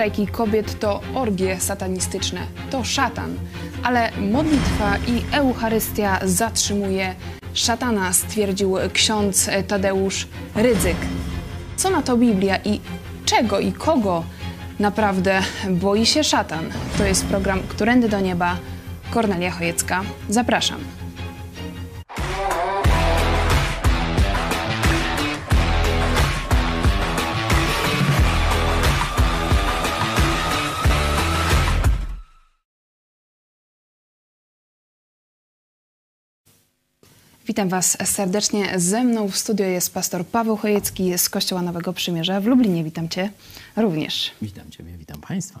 strajki kobiet to orgie satanistyczne, to szatan. Ale modlitwa i Eucharystia zatrzymuje szatana, stwierdził ksiądz Tadeusz Rydzyk. Co na to Biblia i czego i kogo naprawdę boi się szatan? To jest program Którędy do Nieba. Kornelia Chojecka. Zapraszam. Witam Was serdecznie. Ze mną w studio jest pastor Paweł Chojecki z Kościoła Nowego Przymierza w Lublinie. Witam Cię również. Witam Ciebie, witam Państwa.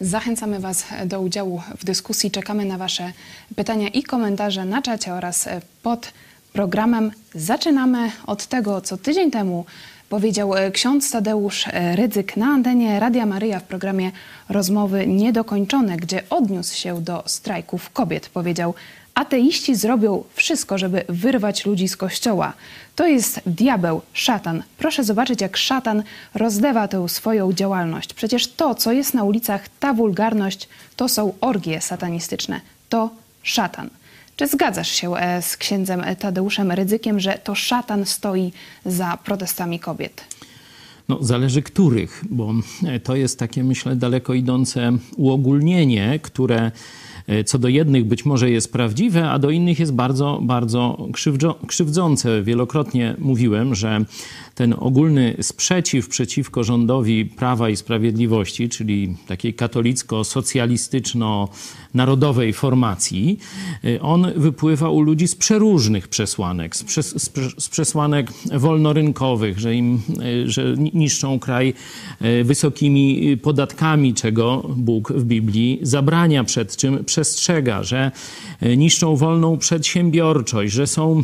Zachęcamy Was do udziału w dyskusji. Czekamy na Wasze pytania i komentarze na czacie oraz pod programem. Zaczynamy od tego, co tydzień temu powiedział ksiądz Tadeusz Rydzyk na antenie Radia Maryja w programie Rozmowy Niedokończone, gdzie odniósł się do strajków kobiet. Powiedział, Ateiści zrobią wszystko, żeby wyrwać ludzi z kościoła. To jest diabeł, szatan. Proszę zobaczyć, jak szatan rozlewa tę swoją działalność. Przecież to, co jest na ulicach, ta wulgarność, to są orgie satanistyczne. To szatan. Czy zgadzasz się e, z księdzem Tadeuszem Rydzykiem, że to szatan stoi za protestami kobiet? No, zależy których, bo to jest takie, myślę, daleko idące uogólnienie, które E, co do jednych być może jest prawdziwe, a do innych jest bardzo, bardzo krzywdzące. Wielokrotnie mówiłem, że ten ogólny sprzeciw przeciwko rządowi Prawa i Sprawiedliwości, czyli takiej katolicko-socjalistyczno-narodowej formacji, y, on wypływa u ludzi z przeróżnych przesłanek, z, przes z przesłanek wolnorynkowych, że im, y, że niszczą kraj wysokimi podatkami, czego Bóg w Biblii zabrania, przed czym przestrzega, że niszczą wolną przedsiębiorczość, że są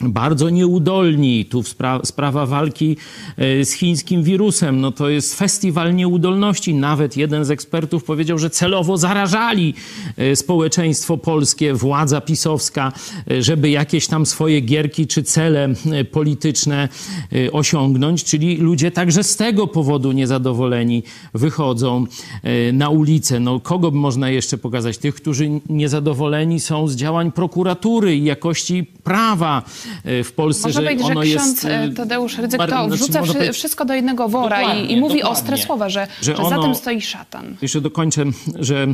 bardzo nieudolni. Tu spra sprawa walki e, z chińskim wirusem, no to jest festiwal nieudolności. Nawet jeden z ekspertów powiedział, że celowo zarażali e, społeczeństwo polskie, władza pisowska, e, żeby jakieś tam swoje gierki czy cele polityczne osiągnąć. Czyli ludzie także z tego powodu niezadowoleni wychodzą na ulicę. No kogo można jeszcze pokazać? Tych, którzy niezadowoleni są z działań prokuratury i jakości prawa E, w Polsce, Można że powiedzieć, ono że jest... ksiądz e, Tadeusz Rydzyk to znaczy, wrzuca wszy, wszystko do jednego wora i, i, mówi ostre słowa, że, że, że ono, za tym stoi szatan. Jeszcze dokończę, że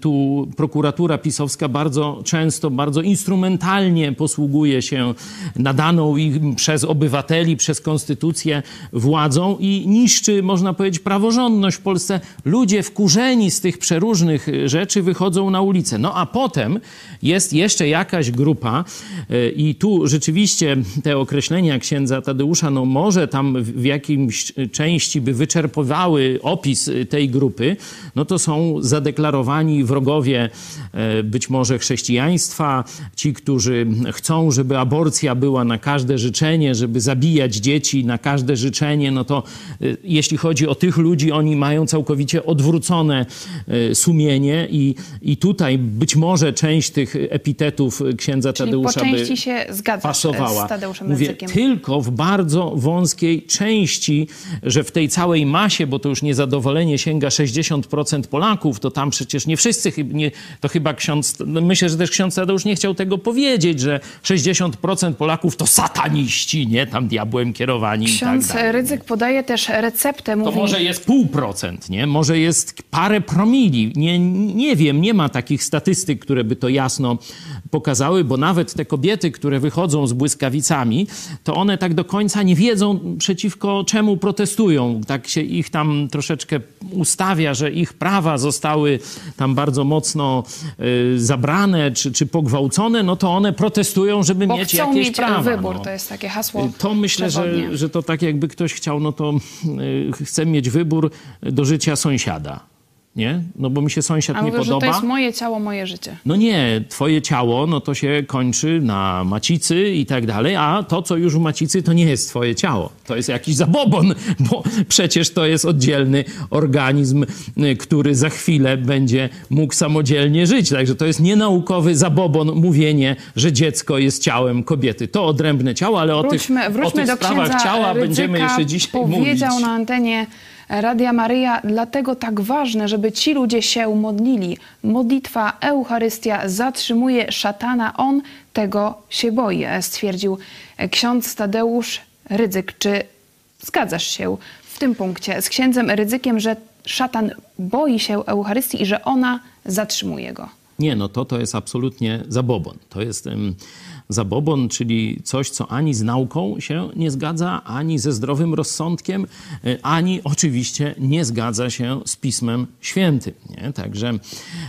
tu prokuratura pisowska bardzo często, bardzo instrumentalnie posługuje się nadaną im przez obywateli, przez konstytucję władzą i niszczy, można powiedzieć, praworządność w Polsce. Ludzie wkurzeni z tych przeróżnych rzeczy wychodzą na ulicę. No a potem jest jeszcze jakaś grupa e, i tu rzeczywiście te określenia księdza Tadeusza, no może tam w jakimś części by wyczerpywały opis tej grupy, no to są zadeklarowani wrogowie e, być może chrześcijaństwa, ci, którzy chcą, żeby aborcja była na każde życzenie, żeby zabijać dzieci na każde życzenie, no to e, jeśli chodzi o tych ludzi, oni mają całkowicie odwrócone e, sumienie i, i tutaj być może część tych epitetów księdza Czyli Tadeusza by się zgadza pasowała. Mówię, tylko w bardzo wąskiej części, że w tej całej masie, bo to już niezadowolenie sięga 60% Polaków, to tam przecież nie wszyscy, nie, to chyba ksiądz, no myślę, że też ksiądz Tadeusz nie chciał tego powiedzieć, że 60% Polaków to sataniści, nie? Tam diabłem kierowani Ksiądz i tak dalej, Rydzyk nie? podaje też receptę, mówi... To może jest pół procent, nie? Może jest parę promili. Nie, nie wiem, nie ma takich statystyk, które by to jasno pokazały, bo nawet te kobiety, które wychodzą z błyskawicami, to one tak do końca nie wiedzą, przeciwko czemu protestują. Tak się ich tam troszeczkę ustawia, że ich prawa zostały tam bardzo mocno y, zabrane czy, czy pogwałcone, no to one protestują, żeby Bo mieć chcą jakieś mieć prawa. wybór, no. to jest takie hasło To myślę, że, że to tak jakby ktoś chciał, no to y, chce mieć wybór do życia sąsiada nie? No bo mi się sąsiad A nie mówię, podoba. że to jest moje ciało, moje życie. No nie, twoje ciało, no to się kończy na macicy i tak dalej, a to, co już w macicy, to nie jest twoje ciało. To jest jakiś zabobon, bo przecież to jest oddzielny organizm, y, który za chwilę będzie mógł samodzielnie żyć. Także to jest nienaukowy zabobon mówienie, że dziecko jest ciałem kobiety. To odrębne ciało, ale o wróćmy, tych, wróćmy o tych do sprawach ciała Rydzyka będziemy jeszcze dzisiaj powiedział mówić. na antenie Radia Maryja dlatego tak ważne, żeby ci ludzie się modlili. Modlitwa, Eucharystia zatrzymuje szatana, on tego się boi, stwierdził ksiądz Tadeusz Rydzyk. Czy zgadzasz się w tym punkcie z księdzem Rydzykiem, że szatan boi się Eucharystii i że ona zatrzymuje go? Nie, no to to jest absolutnie zabobon. To jest zabobon, czyli coś, co ani z nauką się nie zgadza, ani ze zdrowym rozsądkiem, y, ani oczywiście nie zgadza się z Pismem Świętym. Nie? Także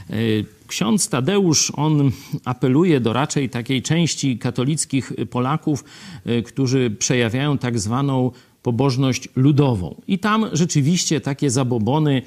y, ksiądz Tadeusz, on apeluje do raczej takiej części katolickich Polaków, y, którzy przejawiają tak zwaną pobożność ludową. I tam rzeczywiście takie zabobony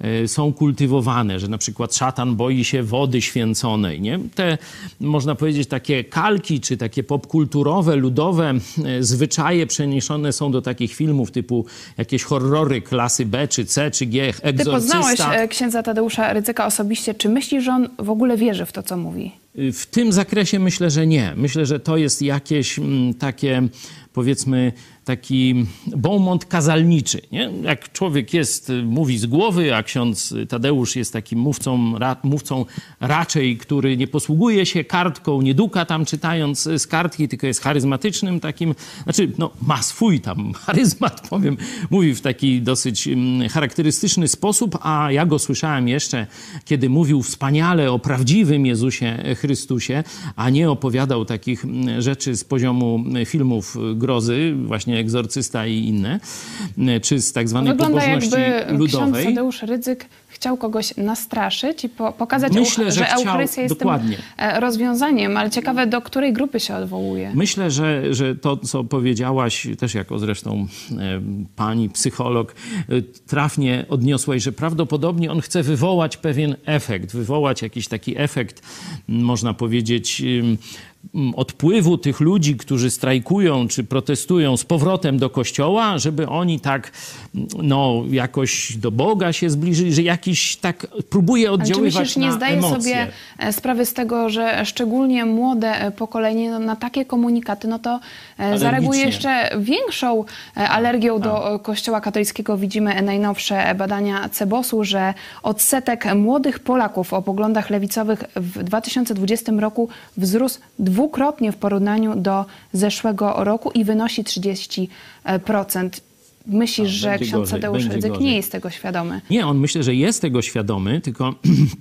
e, są kultywowane, że na przykład szatan boi się wody święconej. Nie? Te, można powiedzieć, takie kalki, czy takie popkulturowe, ludowe e, zwyczaje przeniesione są do takich filmów typu jakieś horrory klasy B, czy C, czy G, Egzorcysta. Ty poznałeś e, księdza Tadeusza Rycyka osobiście. Czy myślisz, że on w ogóle wierzy w to, co mówi? W tym zakresie myślę, że nie. Myślę, że to jest jakieś mm, takie, powiedzmy, taki beaumont kazalniczy. Nie? Jak człowiek jest, mówi z głowy, a ksiądz Tadeusz jest takim mówcą, ra, mówcą raczej, który nie posługuje się kartką, nie duka tam czytając z kartki, tylko jest charyzmatycznym takim, znaczy no, ma swój tam charyzmat, powiem, mówi w taki dosyć mm, charakterystyczny sposób, a ja go słyszałem jeszcze, kiedy mówił wspaniale o prawdziwym Jezusie Chrystusie, a nie opowiadał takich mm, rzeczy z poziomu filmów grozy, właśnie egzorcysta i inne, e, czy z tak zwanej Wygląda pobożności jakby ludowej. Ksiądz Tadeusz Rydzyk chciał kogoś nastraszyć i po, pokazać, Myślę, że że chciał- Eucharystia jest dokładnie. tym e, rozwiązaniem, ale ciekawe, do której grupy się odwołuje. Myślę, że, że to, co powiedziałaś, też jako zresztą e, pani psycholog, trafnie odniosłaś, że prawdopodobnie on chce wywołać pewien efekt, wywołać jakiś taki efekt, można powiedzieć, odpływu tych ludzi, którzy strajkują czy protestują z powrotem do kościoła, żeby oni tak, m, no, jakoś do Boga się zbliżyli, że jakiś tak próbuje Ale czy oddziaływać myślisz, nie na zdaje emocje. sobie e, sprawy z tego, że szczególnie młode e, pokolenie no, na takie komunikaty, no to e, zareaguje jeszcze większą alergią do e, kościoła katolickiego. Widzimy najnowsze badania Cebosu, że odsetek młodych Polaków o poglądach lewicowych w 2020 roku wzrósł dwukrotnie w porównaniu do zeszłego roku i wynosi 30%. Myślisz, A, że ksiądz gorzej, Tadeusz Rydzyk gorzej. nie jest tego świadomy? Nie, on myślę, że jest tego świadomy, tylko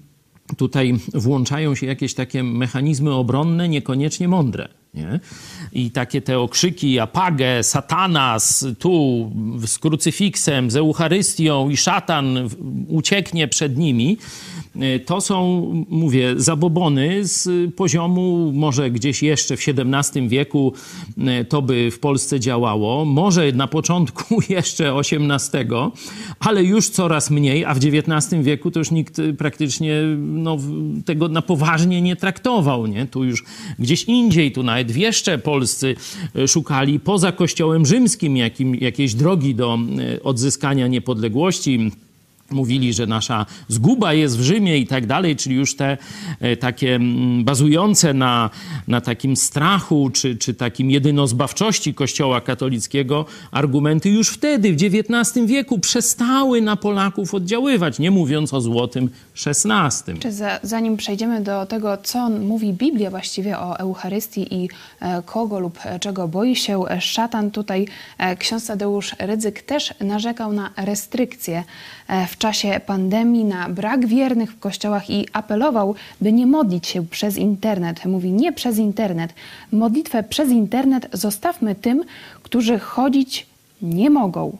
tutaj włączają się jakieś takie mechanizmy obronne, niekoniecznie mądre. Nie? I takie te okrzyki apagę, satanas, tu z krucyfiksem, z Eucharystią i szatan ucieknie przed nimi, y, to są, mówię, zabobony z poziomu może gdzieś jeszcze w XVII wieku y, to by w Polsce działało, może na początku jeszcze XVIII, ale już coraz mniej, a w XIX wieku to już nikt y, praktycznie no, tego na poważnie nie traktował. Nie? Tu już gdzieś indziej, tu nawet wieszcze polscy y, szukali poza kościołem rzymskim jakim, jakiejś drogi do y, odzyskania niepodległości. Mówili, że nasza zguba jest w Rzymie i tak dalej, czyli już te e, takie mm, bazujące na, na takim strachu czy, czy takim jedynozbawczości Kościoła katolickiego argumenty już wtedy, w XIX wieku, przestały na Polaków oddziaływać, nie mówiąc o złotym XVI. Czy za, zanim przejdziemy do tego, co mówi Biblia właściwie o Eucharystii i e, kogo lub e, czego boi się szatan, tutaj ksiądz Tadeusz Rydzyk też narzekał na restrykcje w czasie pandemii, na brak wiernych w kościołach i apelował, by nie modlić się przez internet. Mówi nie przez internet. Modlitwę przez internet zostawmy tym, którzy chodzić nie mogą.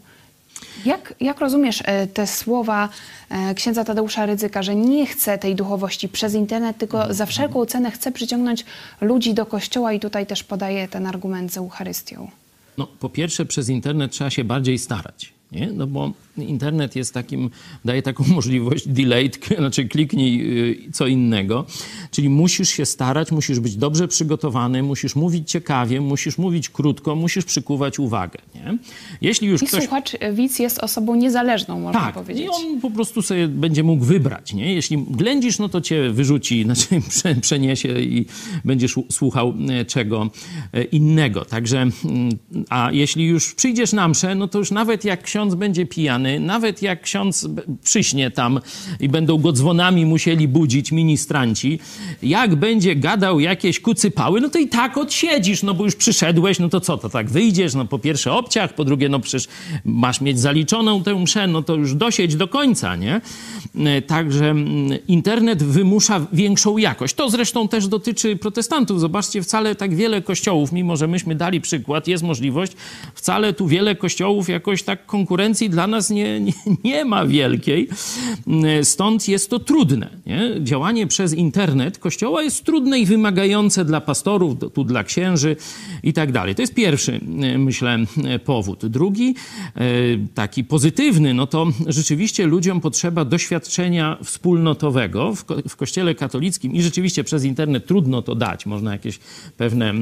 Jak, jak rozumiesz e, te słowa e, księdza Tadeusza Rydzyka, że nie chce tej duchowości przez internet, tylko za wszelką cenę chce przyciągnąć ludzi do kościoła i tutaj też podaje ten argument z Eucharystią? No, po pierwsze, przez internet trzeba się bardziej starać. Nie? No bo internet jest takim, daje taką możliwość delayed, znaczy kliknij y, co innego. Czyli musisz się starać, musisz być dobrze przygotowany, musisz mówić ciekawie, musisz mówić krótko, musisz przykuwać uwagę. Nie? Jeśli już I ktoś słuchacz e, widz jest osobą niezależną, można tak, powiedzieć. i on po prostu sobie będzie mógł wybrać, nie? Jeśli ględzisz, no to cię wyrzuci, znaczy prze, przeniesie i będziesz słuchał e, czego e, innego. Także, mm, a jeśli już przyjdziesz na mszę, no to już nawet jak ksiądz będzie pijany, nawet jak ksiądz przyśnie tam i będą go dzwonami musieli budzić ministranci, jak będzie gadał jakieś kucypały, no to i tak odsiedzisz, no bo już przyszedłeś, no to co, to tak wyjdziesz, no po pierwsze obciach, po drugie, no przecież masz mieć zaliczoną tę mszę, no to już dosiedź do końca, nie? E, także mm, internet wymusza większą jakość. To zresztą też dotyczy protestantów. Zobaczcie, wcale tak wiele kościołów, mimo że myśmy dali przykład, jest możliwość, wcale tu wiele kościołów jakoś tak konkurencji dla nas nie, nie, nie ma wielkiej. Stąd jest to trudne. Nie? Działanie przez internet kościoła jest trudne i wymagające dla pastorów, tu dla księży i tak dalej. To jest pierwszy, e, myślę, e, powód. Drugi, e, taki pozytywny, no to rzeczywiście ludziom potrzeba doświadczenia wspólnotowego w, ko w kościele katolickim i rzeczywiście przez internet trudno to dać. Można jakieś pewne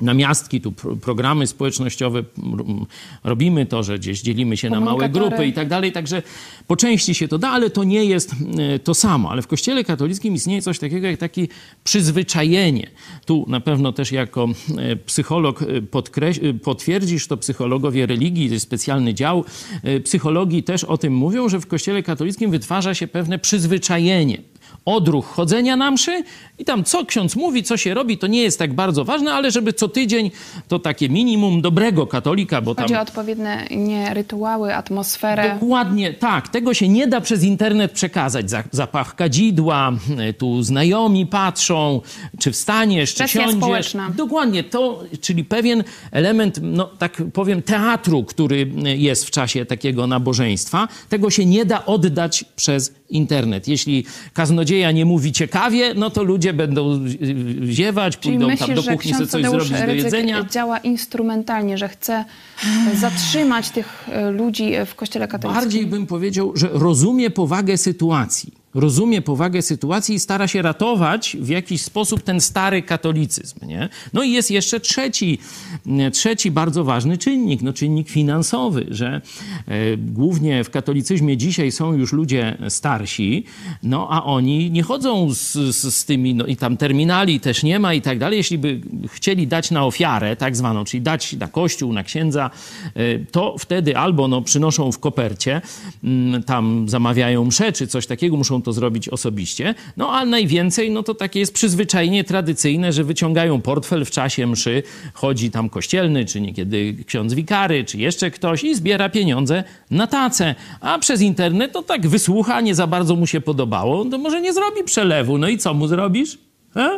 namiastki, tu programy społecznościowe, robimy to, że gdzieś dzielimy się na małe grupy i tak dalej, także po części się to da, ale to nie jest to samo. Ale w Kościele katolickim istnieje coś takiego jak takie przyzwyczajenie. Tu na pewno też jako psycholog e, potwierdzisz, to psychologowie religii, to jest specjalny dział psychologii też o tym mówią, że w Kościele katolickim wytwarza się pewne przyzwyczajenie odruch chodzenia na mszy i tam co ksiądz mówi, co się robi, to nie jest tak bardzo ważne, ale żeby co tydzień to takie minimum dobrego katolika, bo Chodzi tam... o odpowiednie nie, rytuały, atmosferę. Dokładnie, tak. Tego się nie da przez internet przekazać. Zapach kadzidła, tu znajomi patrzą, czy wstaniesz, czy siądziesz. społeczna. Dokładnie, to, czyli pewien element, no tak powiem, teatru, który jest w czasie takiego nabożeństwa. Tego się nie da oddać przez internet. Jeśli kaznodzieja nie mówi ciekawie, no to ludzie będą ziewać, Czyli pójdą myślisz, tam do kuchni sobie coś zrobić do jedzenia. działa instrumentalnie, że chce zatrzymać tych e, ludzi w kościele katolickim. Bardziej bym powiedział, że rozumie powagę sytuacji rozumie powagę sytuacji i stara się ratować w jakiś sposób ten stary katolicyzm. Nie? No i jest jeszcze trzeci, trzeci bardzo ważny czynnik, no czynnik finansowy, że e, głównie w katolicyzmie dzisiaj są już ludzie starsi, no a oni nie chodzą z, z, z tymi, no i tam terminali też nie ma i tak dalej. Jeśli by chcieli dać na ofiarę tak zwaną, czyli dać na kościół, na księdza, e, to wtedy albo no, przynoszą w kopercie, m, tam zamawiają msze czy coś takiego, muszą to zrobić osobiście. No a najwięcej, no to takie jest przyzwyczajenie tradycyjne, że wyciągają portfel w czasie mszy, chodzi tam kościelny, czy niekiedy ksiądz wikary, czy jeszcze ktoś i zbiera pieniądze na tacę. A przez internet to tak wysłucha, nie za bardzo mu się podobało, to może nie zrobi przelewu. No i co mu zrobisz? A?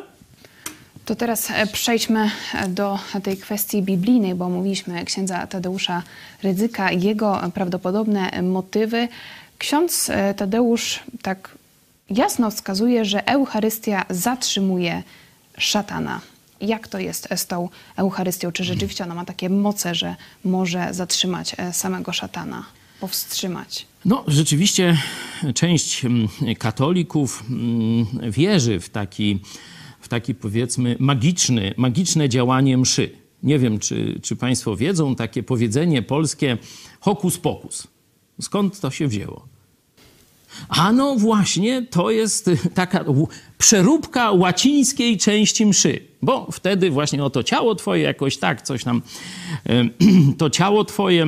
To teraz e, przejdźmy do tej kwestii biblijnej, bo mówiliśmy księdza Tadeusza Rydzyka, jego prawdopodobne motywy. Ksiądz e, Tadeusz tak jasno wskazuje, że Eucharystia zatrzymuje szatana. Jak to jest z tą Eucharystią? Czy rzeczywiście ona ma takie moce, że może zatrzymać e, samego szatana, powstrzymać? No, rzeczywiście część mm, katolików mm, wierzy w taki, w taki powiedzmy magiczny, magiczne działanie mszy. Nie wiem, czy, czy Państwo wiedzą takie powiedzenie polskie hokus pokus. Skąd to się wzięło? A no właśnie, to jest taka przeróbka łacińskiej części mszy, bo wtedy właśnie o to ciało twoje jakoś tak, coś tam, to ciało twoje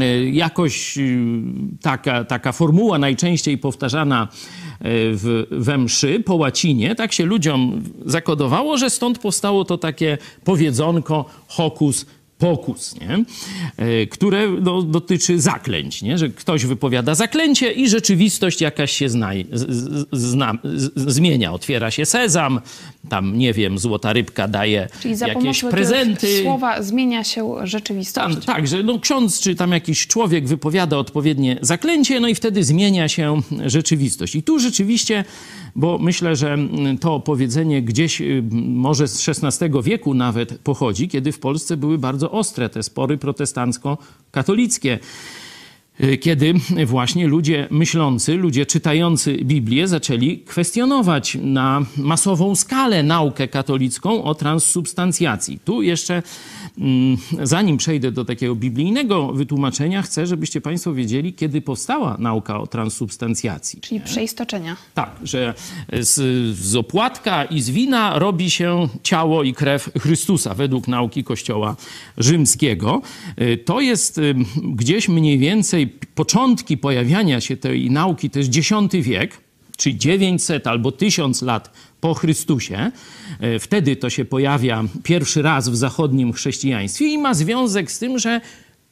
e, jakoś e, taka, taka formuła najczęściej powtarzana w, we mszy po łacinie, tak się ludziom zakodowało, że stąd powstało to takie powiedzonko hokus pokus, nie? E, które no, dotyczy zaklęć, nie? że ktoś wypowiada zaklęcie i rzeczywistość jakaś się zna, zna, zmienia. Otwiera się sezam, tam nie wiem, złota rybka daje jakieś prezenty. słowa zmienia się rzeczywistość. Tam, tak, że no, ksiądz czy tam jakiś człowiek wypowiada odpowiednie zaklęcie, no i wtedy zmienia się rzeczywistość. I tu rzeczywiście bo myślę, że to powiedzenie gdzieś y, może z XVI wieku nawet pochodzi, kiedy w Polsce były bardzo ostre te spory protestancko-katolickie kiedy właśnie ludzie myślący, ludzie czytający Biblię zaczęli kwestionować na masową skalę naukę katolicką o transsubstancjacji. Tu jeszcze Mm, zanim przejdę do takiego biblijnego wytłumaczenia, chcę, żebyście Państwo wiedzieli, kiedy powstała nauka o transsubstancjacji. Czyli przeistoczenia. Tak, że z, z opłatka i z wina robi się ciało i krew Chrystusa według nauki Kościoła Rzymskiego. Y, to jest y, gdzieś mniej więcej początki pojawiania się tej nauki to jest X wiek, czyli 900 albo 1000 lat po Chrystusie. E, wtedy to się pojawia pierwszy raz w zachodnim chrześcijaństwie i ma związek z tym, że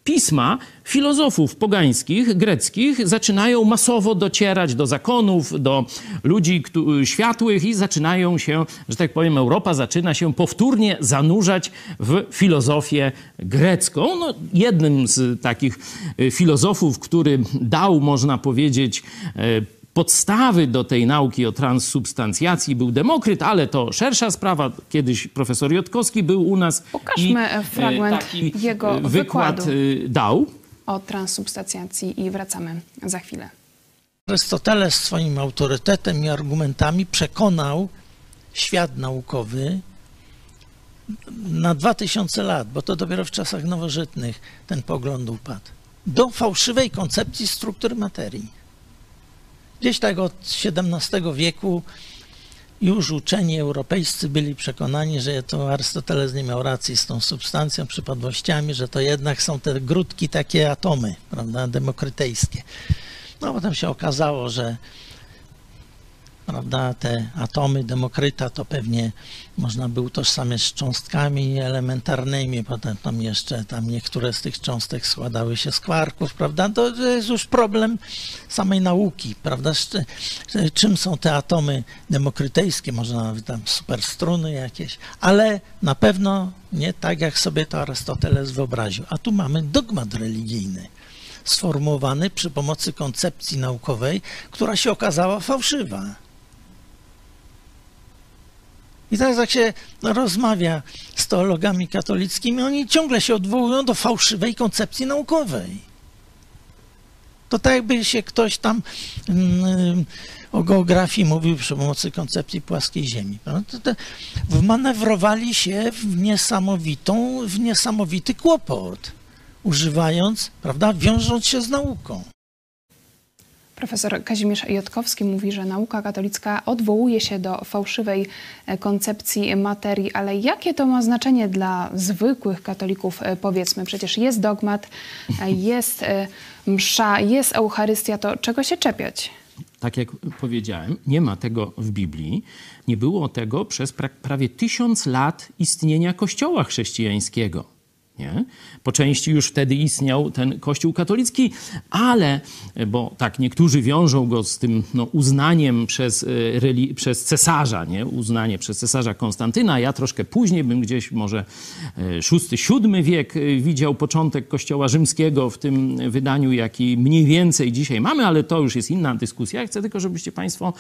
pisma filozofów pogańskich, greckich zaczynają masowo docierać do zakonów, do ludzi światłych i zaczynają się, że tak powiem, Europa zaczyna się powtórnie zanurzać w filozofię grecką. No, jednym z takich e, filozofów, który dał, można powiedzieć, e, podstawy do tej nauki o transsubstancjacji był Demokryt, ale to szersza sprawa. Kiedyś profesor Jotkowski był u nas. Pokażmy i, fragment taki jego wykład wykładu dał. O transsubstancjacji i wracamy za chwilę. Arystoteles swoim autorytetem i argumentami przekonał świat naukowy na 2000 lat, bo to dopiero w czasach nowożytnych ten pogląd upadł, do fałszywej koncepcji struktury materii. Gdzieś tak od XVII wieku już uczeni europejscy byli przekonani, że to Arystoteles nie miał racji z tą substancją, przypadłościami, że to jednak są te grudki, takie atomy, prawda, demokrytejskie. No potem się okazało, że prawda, te atomy Demokryta to pewnie można by utożsamiać z cząstkami elementarnymi, potem tam jeszcze tam niektóre z tych cząstek składały się z kwarków, prawda, to jest już problem samej nauki, prawda, czym są te atomy demokrytejskie, może nawet tam superstruny jakieś, ale na pewno nie tak, jak sobie to Arystoteles wyobraził. A tu mamy dogmat religijny sformułowany przy pomocy koncepcji naukowej, która się okazała fałszywa. I teraz jak się rozmawia z teologami katolickimi, oni ciągle się odwołują do fałszywej koncepcji naukowej. To tak jakby się ktoś tam mm, o geografii mówił przy pomocy koncepcji płaskiej Ziemi. Wmanewrowali się w niesamowitą, w niesamowity kłopot, używając, prawda, wiążąc się z nauką. Profesor Kazimierz Jotkowski mówi, że nauka katolicka odwołuje się do fałszywej e, koncepcji materii, ale jakie to ma znaczenie dla zwykłych katolików, e, powiedzmy? Przecież jest dogmat, e, jest msza, jest Eucharystia, to czego się czepiać? Tak jak powiedziałem, nie ma tego w Biblii. Nie było tego przez prawie tysiąc lat istnienia Kościoła chrześcijańskiego. Nie? Po części już wtedy istniał ten Kościół katolicki, ale, bo tak niektórzy wiążą go z tym no, uznaniem przez, e, przez cesarza, nie? uznanie przez cesarza Konstantyna. Ja troszkę później bym gdzieś może VI-VII e, wiek e, widział początek Kościoła rzymskiego w tym wydaniu, jaki mniej więcej dzisiaj mamy, ale to już jest inna dyskusja. Chcę tylko, żebyście Państwo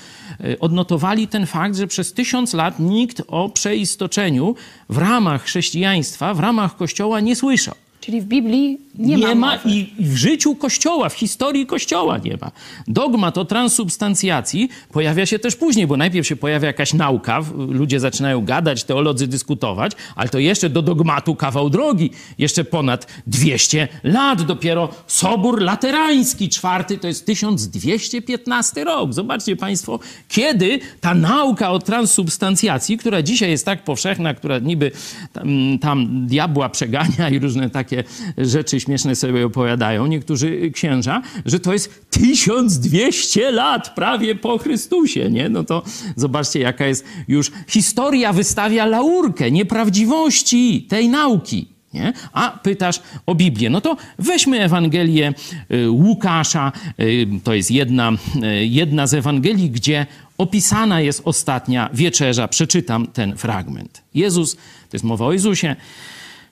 odnotowali ten fakt, że przez tysiąc lat nikt o przeistoczeniu w ramach chrześcijaństwa, w ramach Kościoła nie słyszał. Czyli w Biblii nie, nie ma. ma i w życiu Kościoła, w historii Kościoła nie ma. Dogmat o transubstancjacji pojawia się też później, bo najpierw się pojawia jakaś nauka, ludzie zaczynają gadać, teolodzy dyskutować, ale to jeszcze do dogmatu kawał drogi. Jeszcze ponad 200 lat. Dopiero Sobór Laterański, czwarty, to jest 1215 rok. Zobaczcie Państwo, kiedy ta nauka o transubstancjacji, która dzisiaj jest tak powszechna, która niby tam, tam diabła przegania i różne takie rzeczy śmieszne sobie opowiadają niektórzy księża, że to jest 1200 lat prawie po Chrystusie, nie? No to zobaczcie, jaka jest już historia wystawia laurkę nieprawdziwości tej nauki. Nie? A pytasz o Biblię. No to weźmy Ewangelię y, Łukasza. Y, to jest jedna, y, jedna z Ewangelii, gdzie opisana jest ostatnia wieczerza. Przeczytam ten fragment. Jezus, to jest mowa o Jezusie,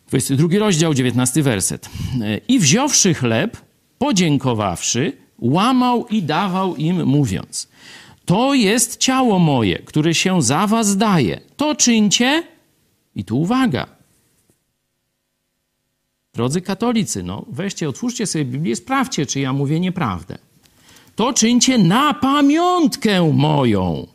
22 rozdział, 19 werset. I wziąwszy chleb, podziękowawszy, łamał i dawał im, mówiąc: To jest ciało moje, które się za was daje. To czyńcie. I tu uwaga. Drodzy katolicy, no weźcie, otwórzcie sobie Biblię, sprawdźcie, czy ja mówię nieprawdę. To czyńcie na pamiątkę moją.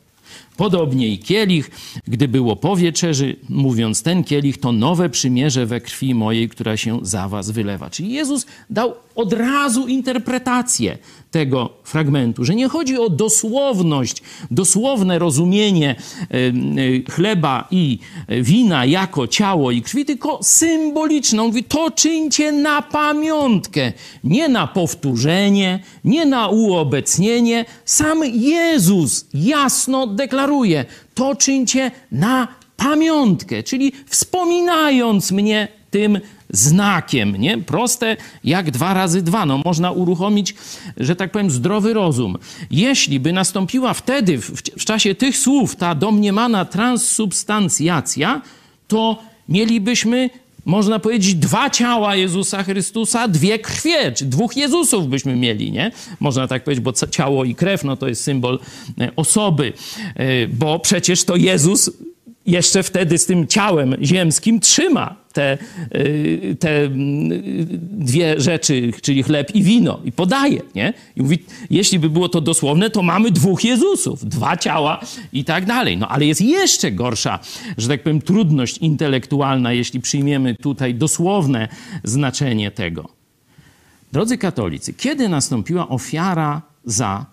Podobnie i kielich, gdy było po wieczerzy, mówiąc, ten kielich to nowe przymierze we krwi mojej, która się za was wylewa. Czyli Jezus dał od razu interpretację tego fragmentu, że nie chodzi o dosłowność, dosłowne rozumienie e, e, chleba i wina jako ciało i krwi, tylko symboliczną. Mówi, to czyńcie na pamiątkę, nie na powtórzenie, nie na uobecnienie. Sam Jezus jasno deklaruje, to czyńcie na pamiątkę, czyli wspominając mnie tym znakiem, nie? Proste jak dwa razy dwa. No, można uruchomić, że tak powiem, zdrowy rozum. Jeśli by nastąpiła wtedy, w, w czasie tych słów, ta domniemana transsubstancjacja, to mielibyśmy można powiedzieć, dwa ciała Jezusa Chrystusa, dwie krwie, czy dwóch Jezusów byśmy mieli, nie? Można tak powiedzieć, bo ciało i krew, no to jest symbol e, osoby, e, bo przecież to Jezus jeszcze wtedy z tym ciałem ziemskim trzyma te, y, te mm, dwie rzeczy, czyli chleb i wino, i podaje, nie? I mówi, jeśli by było to dosłowne, to mamy dwóch Jezusów, dwa ciała i tak dalej. No ale jest jeszcze gorsza, że tak powiem, trudność intelektualna, jeśli przyjmiemy tutaj dosłowne znaczenie tego. Drodzy katolicy, kiedy nastąpiła ofiara za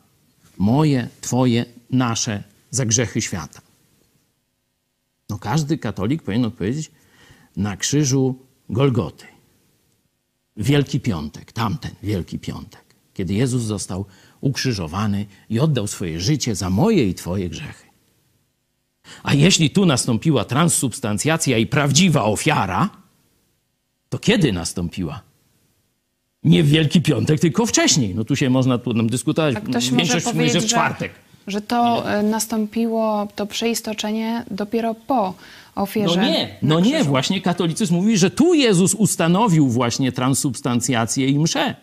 moje, twoje, nasze, za grzechy świata? No każdy katolik powinien odpowiedzieć na krzyżu Golgoty. Wielki Piątek, tamten Wielki Piątek, kiedy Jezus został ukrzyżowany i oddał swoje życie za moje i Twoje grzechy. A jeśli tu nastąpiła transsubstancjacja i prawdziwa ofiara, to kiedy nastąpiła? Nie w Wielki Piątek, tylko wcześniej. No tu się można tu nam dyskutować. A ktoś Większość może mówi, że w czwartek. Że, że to e, nastąpiło, to przeistoczenie dopiero po ofierze. No nie, no nie, właśnie katolicyzm mówi, że tu Jezus ustanowił właśnie transsubstancjację i mszę.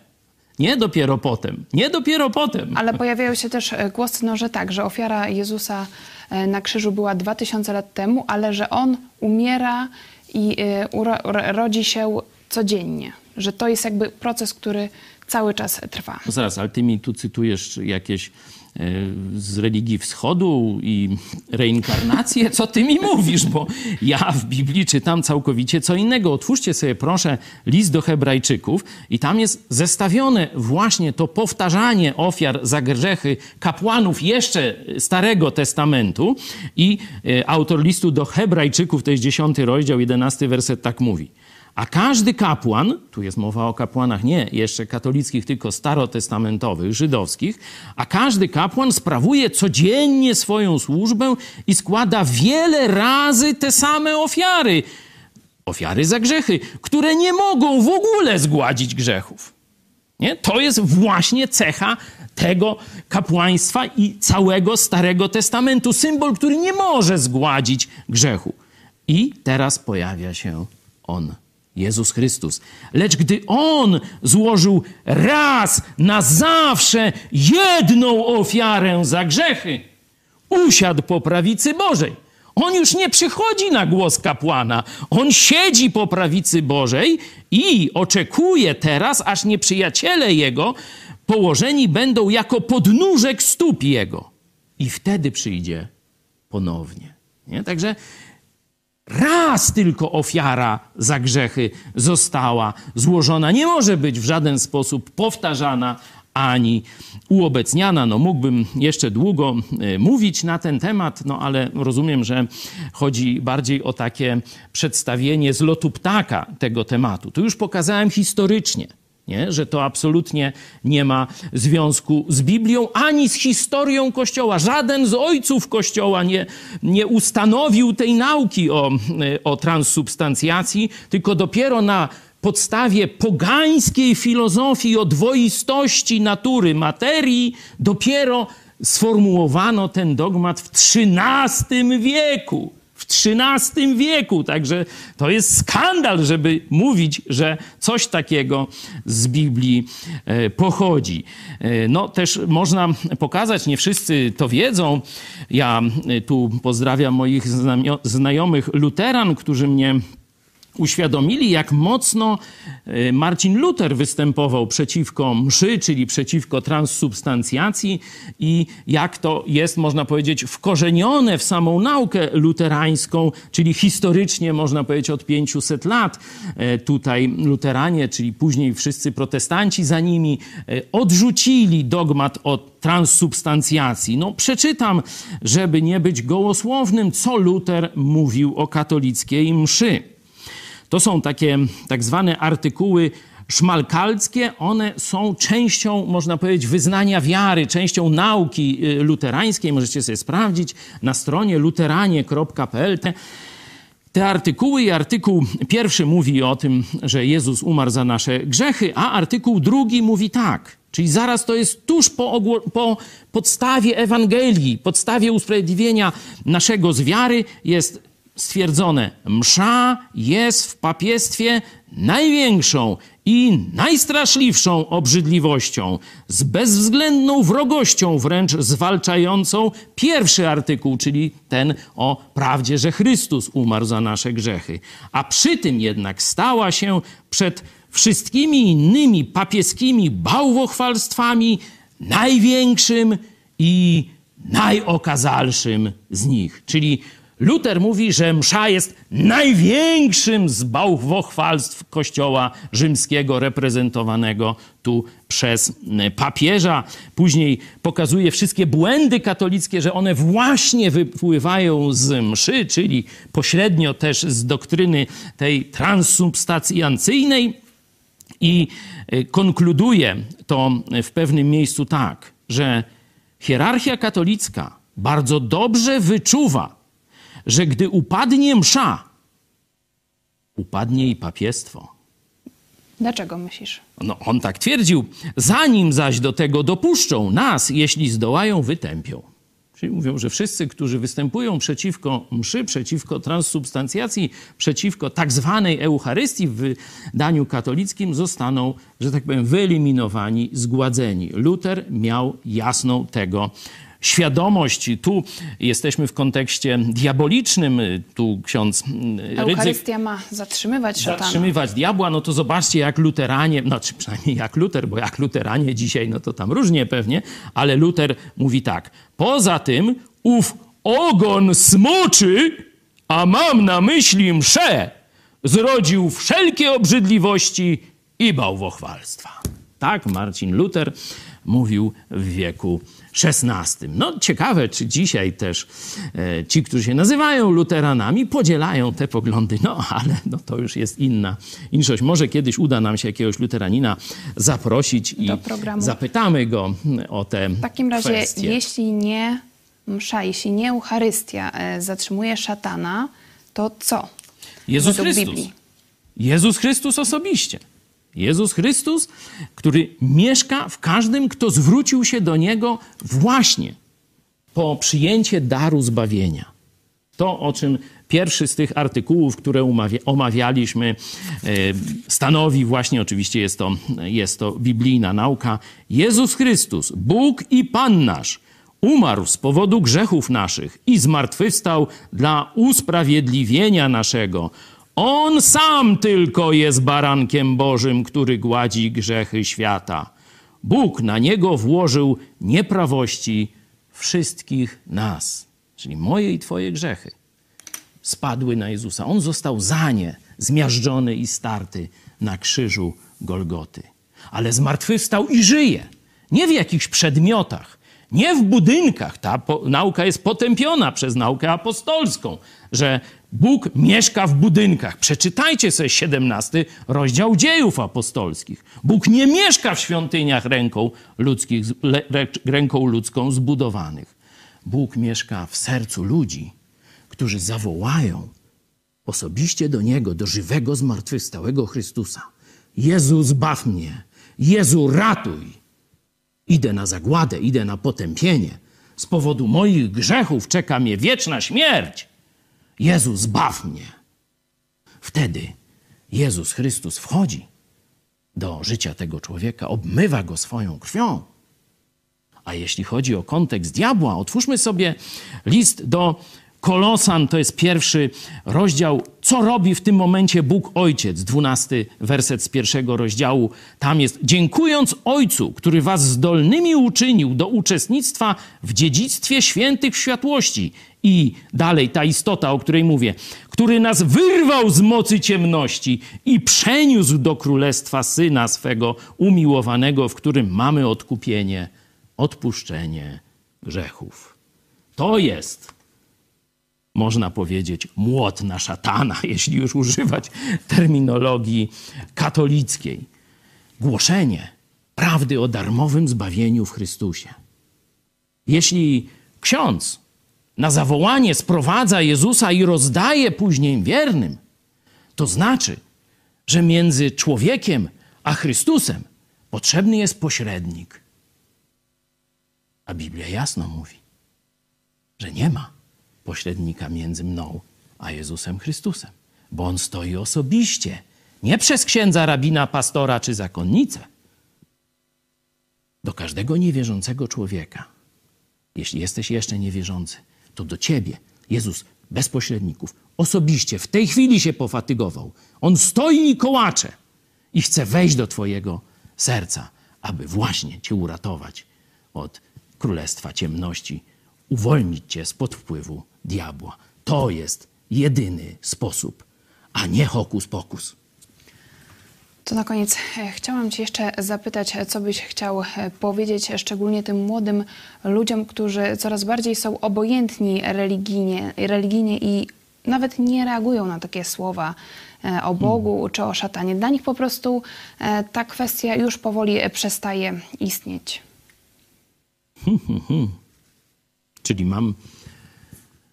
Nie dopiero potem, nie dopiero potem. Ale pojawiają się też e, głosy, no, że tak, że ofiara Jezusa e, na krzyżu była 2000 lat temu, ale że On umiera i uro, rodzi się codziennie. Że to jest jakby proces, który cały czas trwa. No zaraz, ale ty mi tu cytujesz jakieś E, z religii wschodu i reinkarnację? Co ty mi mówisz? Bo ja w Biblii czytam całkowicie co innego. Otwórzcie sobie proszę list do Hebrajczyków i tam jest zestawione właśnie to powtarzanie ofiar za grzechy kapłanów jeszcze Starego Testamentu i e, autor listu do Hebrajczyków, to jest 10 rozdział, 11 werset tak mówi. A każdy kapłan, tu jest mowa o kapłanach nie jeszcze katolickich, tylko starotestamentowych, żydowskich, a każdy kapłan sprawuje codziennie swoją służbę i składa wiele razy te same ofiary. Ofiary za grzechy, które nie mogą w ogóle zgładzić grzechów. Nie? To jest właśnie cecha tego kapłaństwa i całego Starego Testamentu. Symbol, który nie może zgładzić grzechu. I teraz pojawia się on. Jezus Chrystus. Lecz gdy On złożył raz na zawsze jedną ofiarę za grzechy, usiadł po prawicy Bożej. On już nie przychodzi na głos kapłana. On siedzi po prawicy Bożej i oczekuje teraz, aż nieprzyjaciele Jego położeni będą jako podnóżek stóp Jego. I wtedy przyjdzie ponownie. Nie? Także Raz tylko ofiara za grzechy została złożona. Nie może być w żaden sposób powtarzana ani uobecniana. No, mógłbym jeszcze długo e, mówić na ten temat, no ale rozumiem, że chodzi bardziej o takie przedstawienie z lotu ptaka tego tematu. Tu już pokazałem historycznie nie? że to absolutnie nie ma związku z Biblią ani z historią Kościoła. Żaden z ojców Kościoła nie, nie ustanowił tej nauki o, o transsubstancjacji, tylko dopiero na podstawie pogańskiej filozofii o dwoistości natury materii dopiero sformułowano ten dogmat w XIII wieku w XIII wieku. Także to jest skandal, żeby mówić, że coś takiego z Biblii e, pochodzi. E, no też można pokazać, nie wszyscy to wiedzą. Ja e, tu pozdrawiam moich znajomych luteran, którzy mnie uświadomili, jak mocno e, Marcin Luther występował przeciwko mszy, czyli przeciwko transsubstancjacji i jak to jest, można powiedzieć, wkorzenione w samą naukę luterańską, czyli historycznie, można powiedzieć, od 500 lat. E, tutaj luteranie, czyli później wszyscy protestanci za nimi, e, odrzucili dogmat o transsubstancjacji. No, przeczytam, żeby nie być gołosłownym, co Luter mówił o katolickiej mszy. To są takie tak zwane artykuły szmalkalskie, one są częścią, można powiedzieć, wyznania wiary, częścią nauki y, luterańskiej. Możecie sobie sprawdzić na stronie luteranie.pl. Te artykuły i artykuł pierwszy mówi o tym, że Jezus umarł za nasze grzechy, a artykuł drugi mówi tak. Czyli zaraz to jest tuż po, po podstawie Ewangelii, podstawie usprawiedliwienia naszego z wiary jest stwierdzone, msza jest w papiestwie największą i najstraszliwszą obrzydliwością, z bezwzględną wrogością wręcz zwalczającą pierwszy artykuł, czyli ten o prawdzie, że Chrystus umarł za nasze grzechy. A przy tym jednak stała się przed wszystkimi innymi papieskimi bałwochwalstwami największym i najokazalszym z nich. Czyli Luther mówi, że msza jest największym z bałwochwalstw Kościoła rzymskiego reprezentowanego tu przez papieża. Później pokazuje wszystkie błędy katolickie, że one właśnie wypływają z mszy, czyli pośrednio też z doktryny tej transsubstancjancyjnej i e, konkluduje to w pewnym miejscu tak, że hierarchia katolicka bardzo dobrze wyczuwa że gdy upadnie msza, upadnie i papiestwo. Dlaczego myślisz? No, on tak twierdził. Zanim zaś do tego dopuszczą nas, jeśli zdołają, wytępią. Czyli mówią, że wszyscy, którzy występują przeciwko mszy, przeciwko transsubstancjacji, przeciwko tak zwanej Eucharystii w wydaniu katolickim, zostaną, że tak powiem, wyeliminowani, zgładzeni. Luther miał jasną tego świadomość. Tu jesteśmy w kontekście diabolicznym. Tu ksiądz mm, Rydzyk... Eucharystia ma zatrzymywać szatana. Zatrzymywać diabła. No to zobaczcie, jak luteranie, znaczy przynajmniej jak Luter, bo jak luteranie dzisiaj, no to tam różnie pewnie, ale Luter mówi tak. Poza tym ów ogon smoczy, a mam na myśli mszę, zrodził wszelkie obrzydliwości i bałwochwalstwa. Tak Marcin Luther mówił w wieku XVI. No ciekawe, czy dzisiaj też e, ci, którzy się nazywają luteranami, podzielają te poglądy. No ale no, to już jest inna inszość. Może kiedyś uda nam się jakiegoś luteranina zaprosić i zapytamy go o te W takim razie, kwestie. jeśli nie msza, jeśli nie Eucharystia e, zatrzymuje szatana, to co? Jezus według Chrystus. Biblii? Jezus Chrystus osobiście. Jezus Chrystus, który mieszka w każdym, kto zwrócił się do Niego właśnie po przyjęcie daru zbawienia. To, o czym pierwszy z tych artykułów, które omawialiśmy, e, stanowi właśnie, oczywiście jest to, jest to biblijna nauka. Jezus Chrystus, Bóg i Pan nasz, umarł z powodu grzechów naszych i zmartwychwstał dla usprawiedliwienia naszego on sam tylko jest barankiem Bożym, który gładzi grzechy świata. Bóg na niego włożył nieprawości wszystkich nas, czyli moje i Twoje grzechy. Spadły na Jezusa. On został za nie zmiażdżony i starty na krzyżu Golgoty. Ale zmartwychwstał i żyje. Nie w jakichś przedmiotach, nie w budynkach. Ta nauka jest potępiona przez naukę apostolską, że Bóg mieszka w budynkach. Przeczytajcie sobie 17 rozdział dziejów apostolskich. Bóg nie mieszka w świątyniach ręką, ludzkich, ręką ludzką zbudowanych. Bóg mieszka w sercu ludzi, którzy zawołają osobiście do Niego, do żywego, zmartwychwstałego Chrystusa. Jezu, zbaw mnie. Jezu, ratuj. Idę na zagładę, idę na potępienie. Z powodu moich grzechów czeka mnie wieczna śmierć. Jezus, zbaw mnie. Wtedy Jezus Chrystus wchodzi do życia tego człowieka, obmywa go swoją krwią. A jeśli chodzi o kontekst diabła, otwórzmy sobie list do Kolosan to jest pierwszy rozdział. Co robi w tym momencie Bóg Ojciec? Dwunasty werset z pierwszego rozdziału. Tam jest: Dziękując Ojcu, który was zdolnymi uczynił do uczestnictwa w dziedzictwie świętych światłości. I dalej ta istota, o której mówię, który nas wyrwał z mocy ciemności i przeniósł do królestwa syna swego umiłowanego, w którym mamy odkupienie, odpuszczenie grzechów. To jest można powiedzieć, młot na szatana, jeśli już używać terminologii katolickiej. Głoszenie prawdy o darmowym zbawieniu w Chrystusie. Jeśli ksiądz na zawołanie sprowadza Jezusa i rozdaje później wiernym, to znaczy, że między człowiekiem a Chrystusem potrzebny jest pośrednik. A Biblia jasno mówi, że nie ma pośrednika między mną a Jezusem Chrystusem, bo on stoi osobiście, nie przez księdza, rabina, pastora czy zakonnicę. Do każdego niewierzącego człowieka, jeśli jesteś jeszcze niewierzący, to do ciebie Jezus bez pośredników osobiście w tej chwili się pofatygował. On stoi i kołacze i chce wejść do twojego serca, aby właśnie cię uratować od królestwa ciemności, uwolnić cię spod wpływu diabła. To jest jedyny sposób, a nie hokus pokus. To na koniec e, chciałam Cię jeszcze zapytać, co byś chciał e, powiedzieć szczególnie tym młodym ludziom, którzy coraz bardziej są obojętni religijnie, religijnie i nawet nie reagują na takie słowa e, o Bogu hmm. czy o szatanie. Dla nich po prostu ta kwestia już powoli przestaje istnieć. Hmm, hmm, hmm. Czyli mam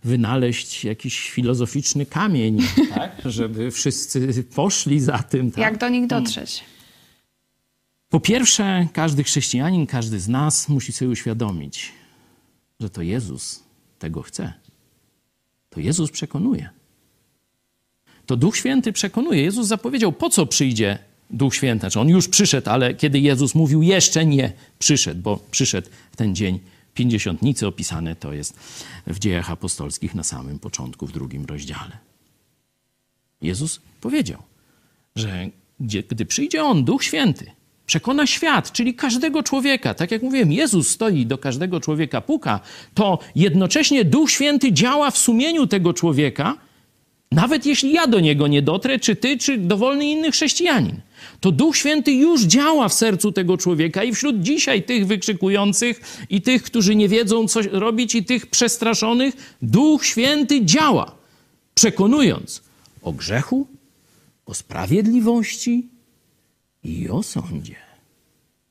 wynaleźć jakiś filozoficzny kamień, tak? żeby wszyscy poszli za tym. Tak? Jak do nich dotrzeć? Po pierwsze, każdy chrześcijanin, każdy z nas musi sobie uświadomić, że to Jezus tego chce. To Jezus przekonuje. To Duch Święty przekonuje. Jezus zapowiedział, po co przyjdzie Duch Święty. Znaczy, on już przyszedł, ale kiedy Jezus mówił, jeszcze nie przyszedł, bo przyszedł w ten dzień pięćdziesiątnicy opisane to jest w dziejach apostolskich na samym początku, w drugim rozdziale. Jezus powiedział, że gdzie, gdy przyjdzie On, Duch Święty, przekona świat, czyli każdego człowieka, tak jak mówiłem, Jezus stoi do każdego człowieka, puka, to jednocześnie Duch Święty działa w sumieniu tego człowieka, nawet jeśli ja do niego nie dotrę, czy ty, czy dowolny inny chrześcijanin to Duch Święty już działa w sercu tego człowieka i wśród dzisiaj tych wykrzykujących i tych, którzy nie wiedzą, co robić, i tych przestraszonych, Duch Święty działa, przekonując o grzechu, o sprawiedliwości i o sądzie.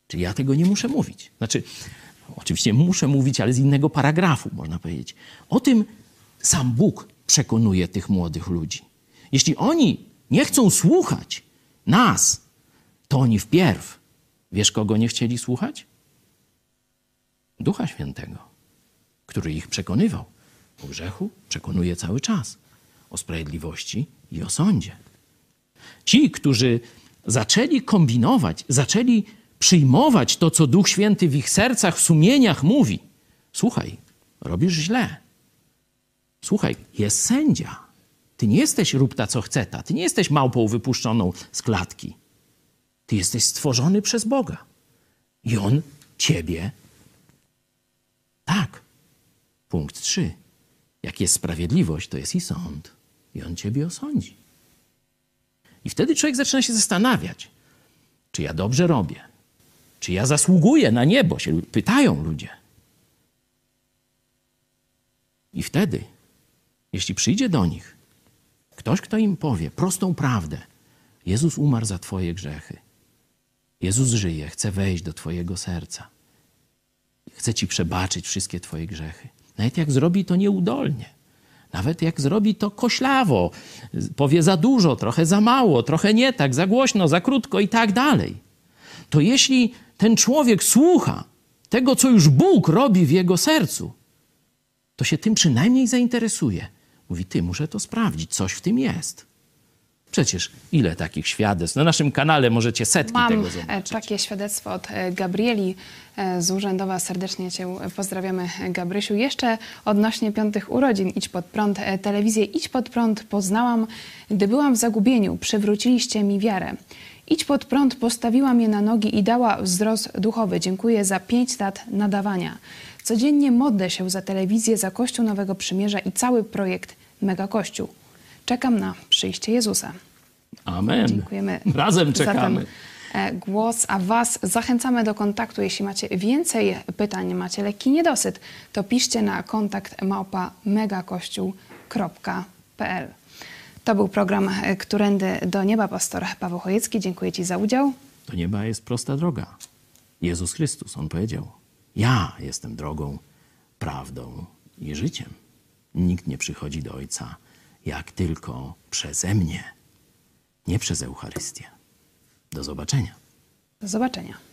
Czyli ja tego nie muszę mówić. Znaczy, oczywiście muszę mówić, ale z innego paragrafu, można powiedzieć. O tym sam Bóg przekonuje tych młodych ludzi. Jeśli oni nie chcą słuchać nas, to oni wpierw, wiesz kogo nie chcieli słuchać? Ducha Świętego, który ich przekonywał. O grzechu przekonuje cały czas, o sprawiedliwości i o sądzie. Ci, którzy zaczęli kombinować, zaczęli przyjmować to, co Duch Święty w ich sercach, sumieniach mówi. Słuchaj, robisz źle. Słuchaj, jest sędzia. Ty nie jesteś rób co chce ta. Ty nie jesteś małpą wypuszczoną z klatki. Ty jesteś stworzony przez Boga. I On ciebie. Tak. Punkt trzy. Jak jest sprawiedliwość, to jest i sąd. I On ciebie osądzi. I wtedy człowiek zaczyna się zastanawiać, czy ja dobrze robię, czy ja zasługuję na niebo, się pytają ludzie. I wtedy, jeśli przyjdzie do nich ktoś, kto im powie prostą prawdę, Jezus umarł za Twoje grzechy. Jezus żyje, chce wejść do Twojego serca. Chce Ci przebaczyć wszystkie Twoje grzechy. Nawet jak zrobi to nieudolnie. Nawet jak zrobi to koślawo, powie za dużo, trochę za mało, trochę nie tak, za głośno, za krótko i tak dalej. To jeśli ten człowiek słucha tego, co już Bóg robi w jego sercu, to się tym przynajmniej zainteresuje. Mówi, ty, muszę to sprawdzić, coś w tym jest. Przecież ile takich świadectw? Na naszym kanale możecie setki Mam tego e, zobaczyć. takie świadectwo od e, Gabrieli e, z Urzędowa. Serdecznie Cię pozdrawiamy, Gabrysiu. Jeszcze odnośnie piątych urodzin Idź Pod Prąd, telewizję Idź Pod Prąd poznałam, gdy byłam w zagubieniu. Przywróciliście mi wiarę. Idź Pod Prąd postawiła mnie na nogi i dała wzrost duchowy. Dziękuję za pięć lat nadawania. Codziennie modlę się za telewizję, za Kościół Nowego Przymierza i cały projekt Mega Kościół. Czekam na przyjście Jezusa. Amen. Dziękujemy. Razem czekamy. e, głos, a Was zachęcamy do kontaktu. Jeśli macie więcej pytań, macie lekki niedosyt, to piszcie na kontakt małpa megakościół.pl. To był program e, Którędy do Nieba. Pastor Paweł Chojecki. Dziękuję Ci za udział. Do nieba jest prosta droga. Jezus Chrystus, On powiedział, ja jestem drogą, prawdą i życiem. Nikt nie przychodzi do Ojca, jak tylko przeze mnie, nie przez Eucharystię. Do zobaczenia. Do zobaczenia.